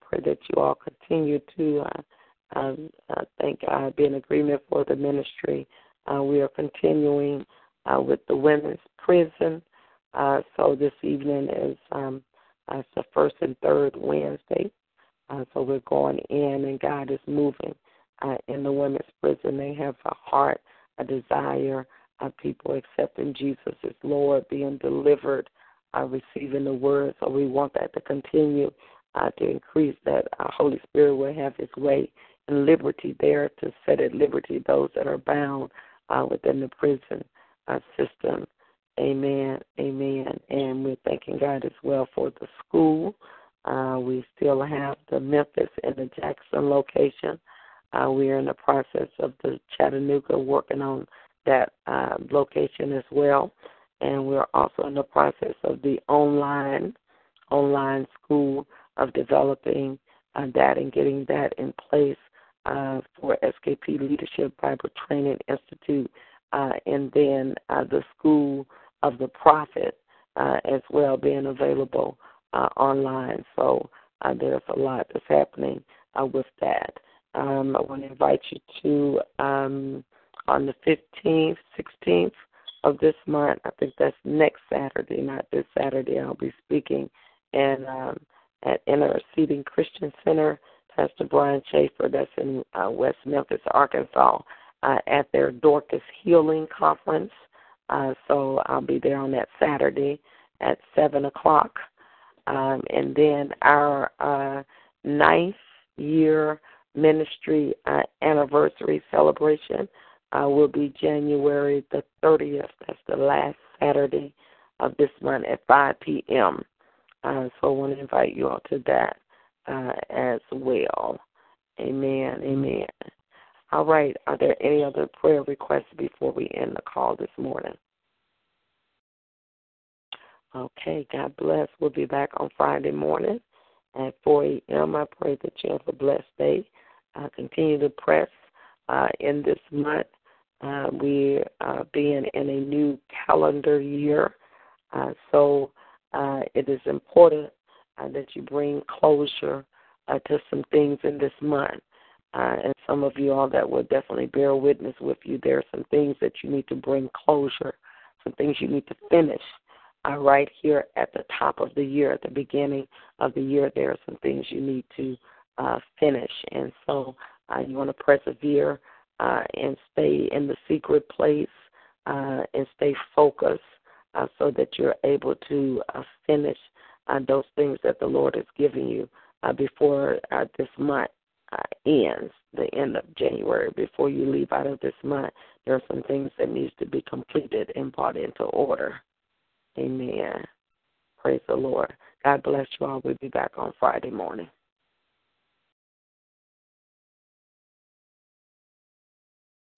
Pray that you all continue to uh, um, uh, be in agreement for the ministry. Uh, we are continuing uh, with the women's prison. Uh, so this evening is um, uh, it's the first and third Wednesday. Uh, so we're going in, and God is moving in the women's prison. They have a heart, a desire of people accepting Jesus as Lord, being delivered, uh, receiving the word. So we want that to continue uh, to increase, that our Holy Spirit will have His way and liberty there to set at liberty those that are bound uh, within the prison uh, system. Amen. Amen. And we're thanking God as well for the school. Uh, we still have the Memphis and the Jackson location. Uh, we are in the process of the Chattanooga working on that uh, location as well, and we're also in the process of the online online school of developing uh, that and getting that in place uh, for SKP Leadership Bible Training Institute, uh, and then uh, the School of the Prophet uh, as well being available uh, online. So there's a lot that's happening with that. Um, I want to invite you to um, on the 15th, 16th of this month. I think that's next Saturday, not this Saturday. I'll be speaking and um, at Interceding Christian Center. Pastor Brian Schaefer, that's in uh, West Memphis, Arkansas, uh, at their Dorcas Healing Conference. Uh, so I'll be there on that Saturday at 7 o'clock. Um, and then our uh, ninth year ministry uh, anniversary celebration uh, will be January the 30th. That's the last Saturday of this month at 5 p.m. Uh, so I want to invite you all to that uh, as well. Amen. Amen. All right. Are there any other prayer requests before we end the call this morning? Okay, God bless. We'll be back on Friday morning at 4 a.m. I pray that you have a blessed day. Uh, continue to press uh, in this month. Uh, we are uh, being in a new calendar year, uh, so uh, it is important that you bring closure to some things in this month. and some of you all that will definitely bear witness with you. There are some things that you need to bring closure, some things you need to finish uh, right here at the top of the year, at the beginning of the year, there are some things you need to uh, finish. And so uh, you want to persevere uh, and stay in the secret place uh, and stay focused uh, so that you're able to uh, finish uh, those things that the Lord has given you uh, before uh, this month uh, ends, the end of January. Before you leave out of this month, there are some things that needs to be completed and brought into order. Amen. Praise the Lord. God bless you all. We'll be back on Friday morning.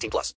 18 plus.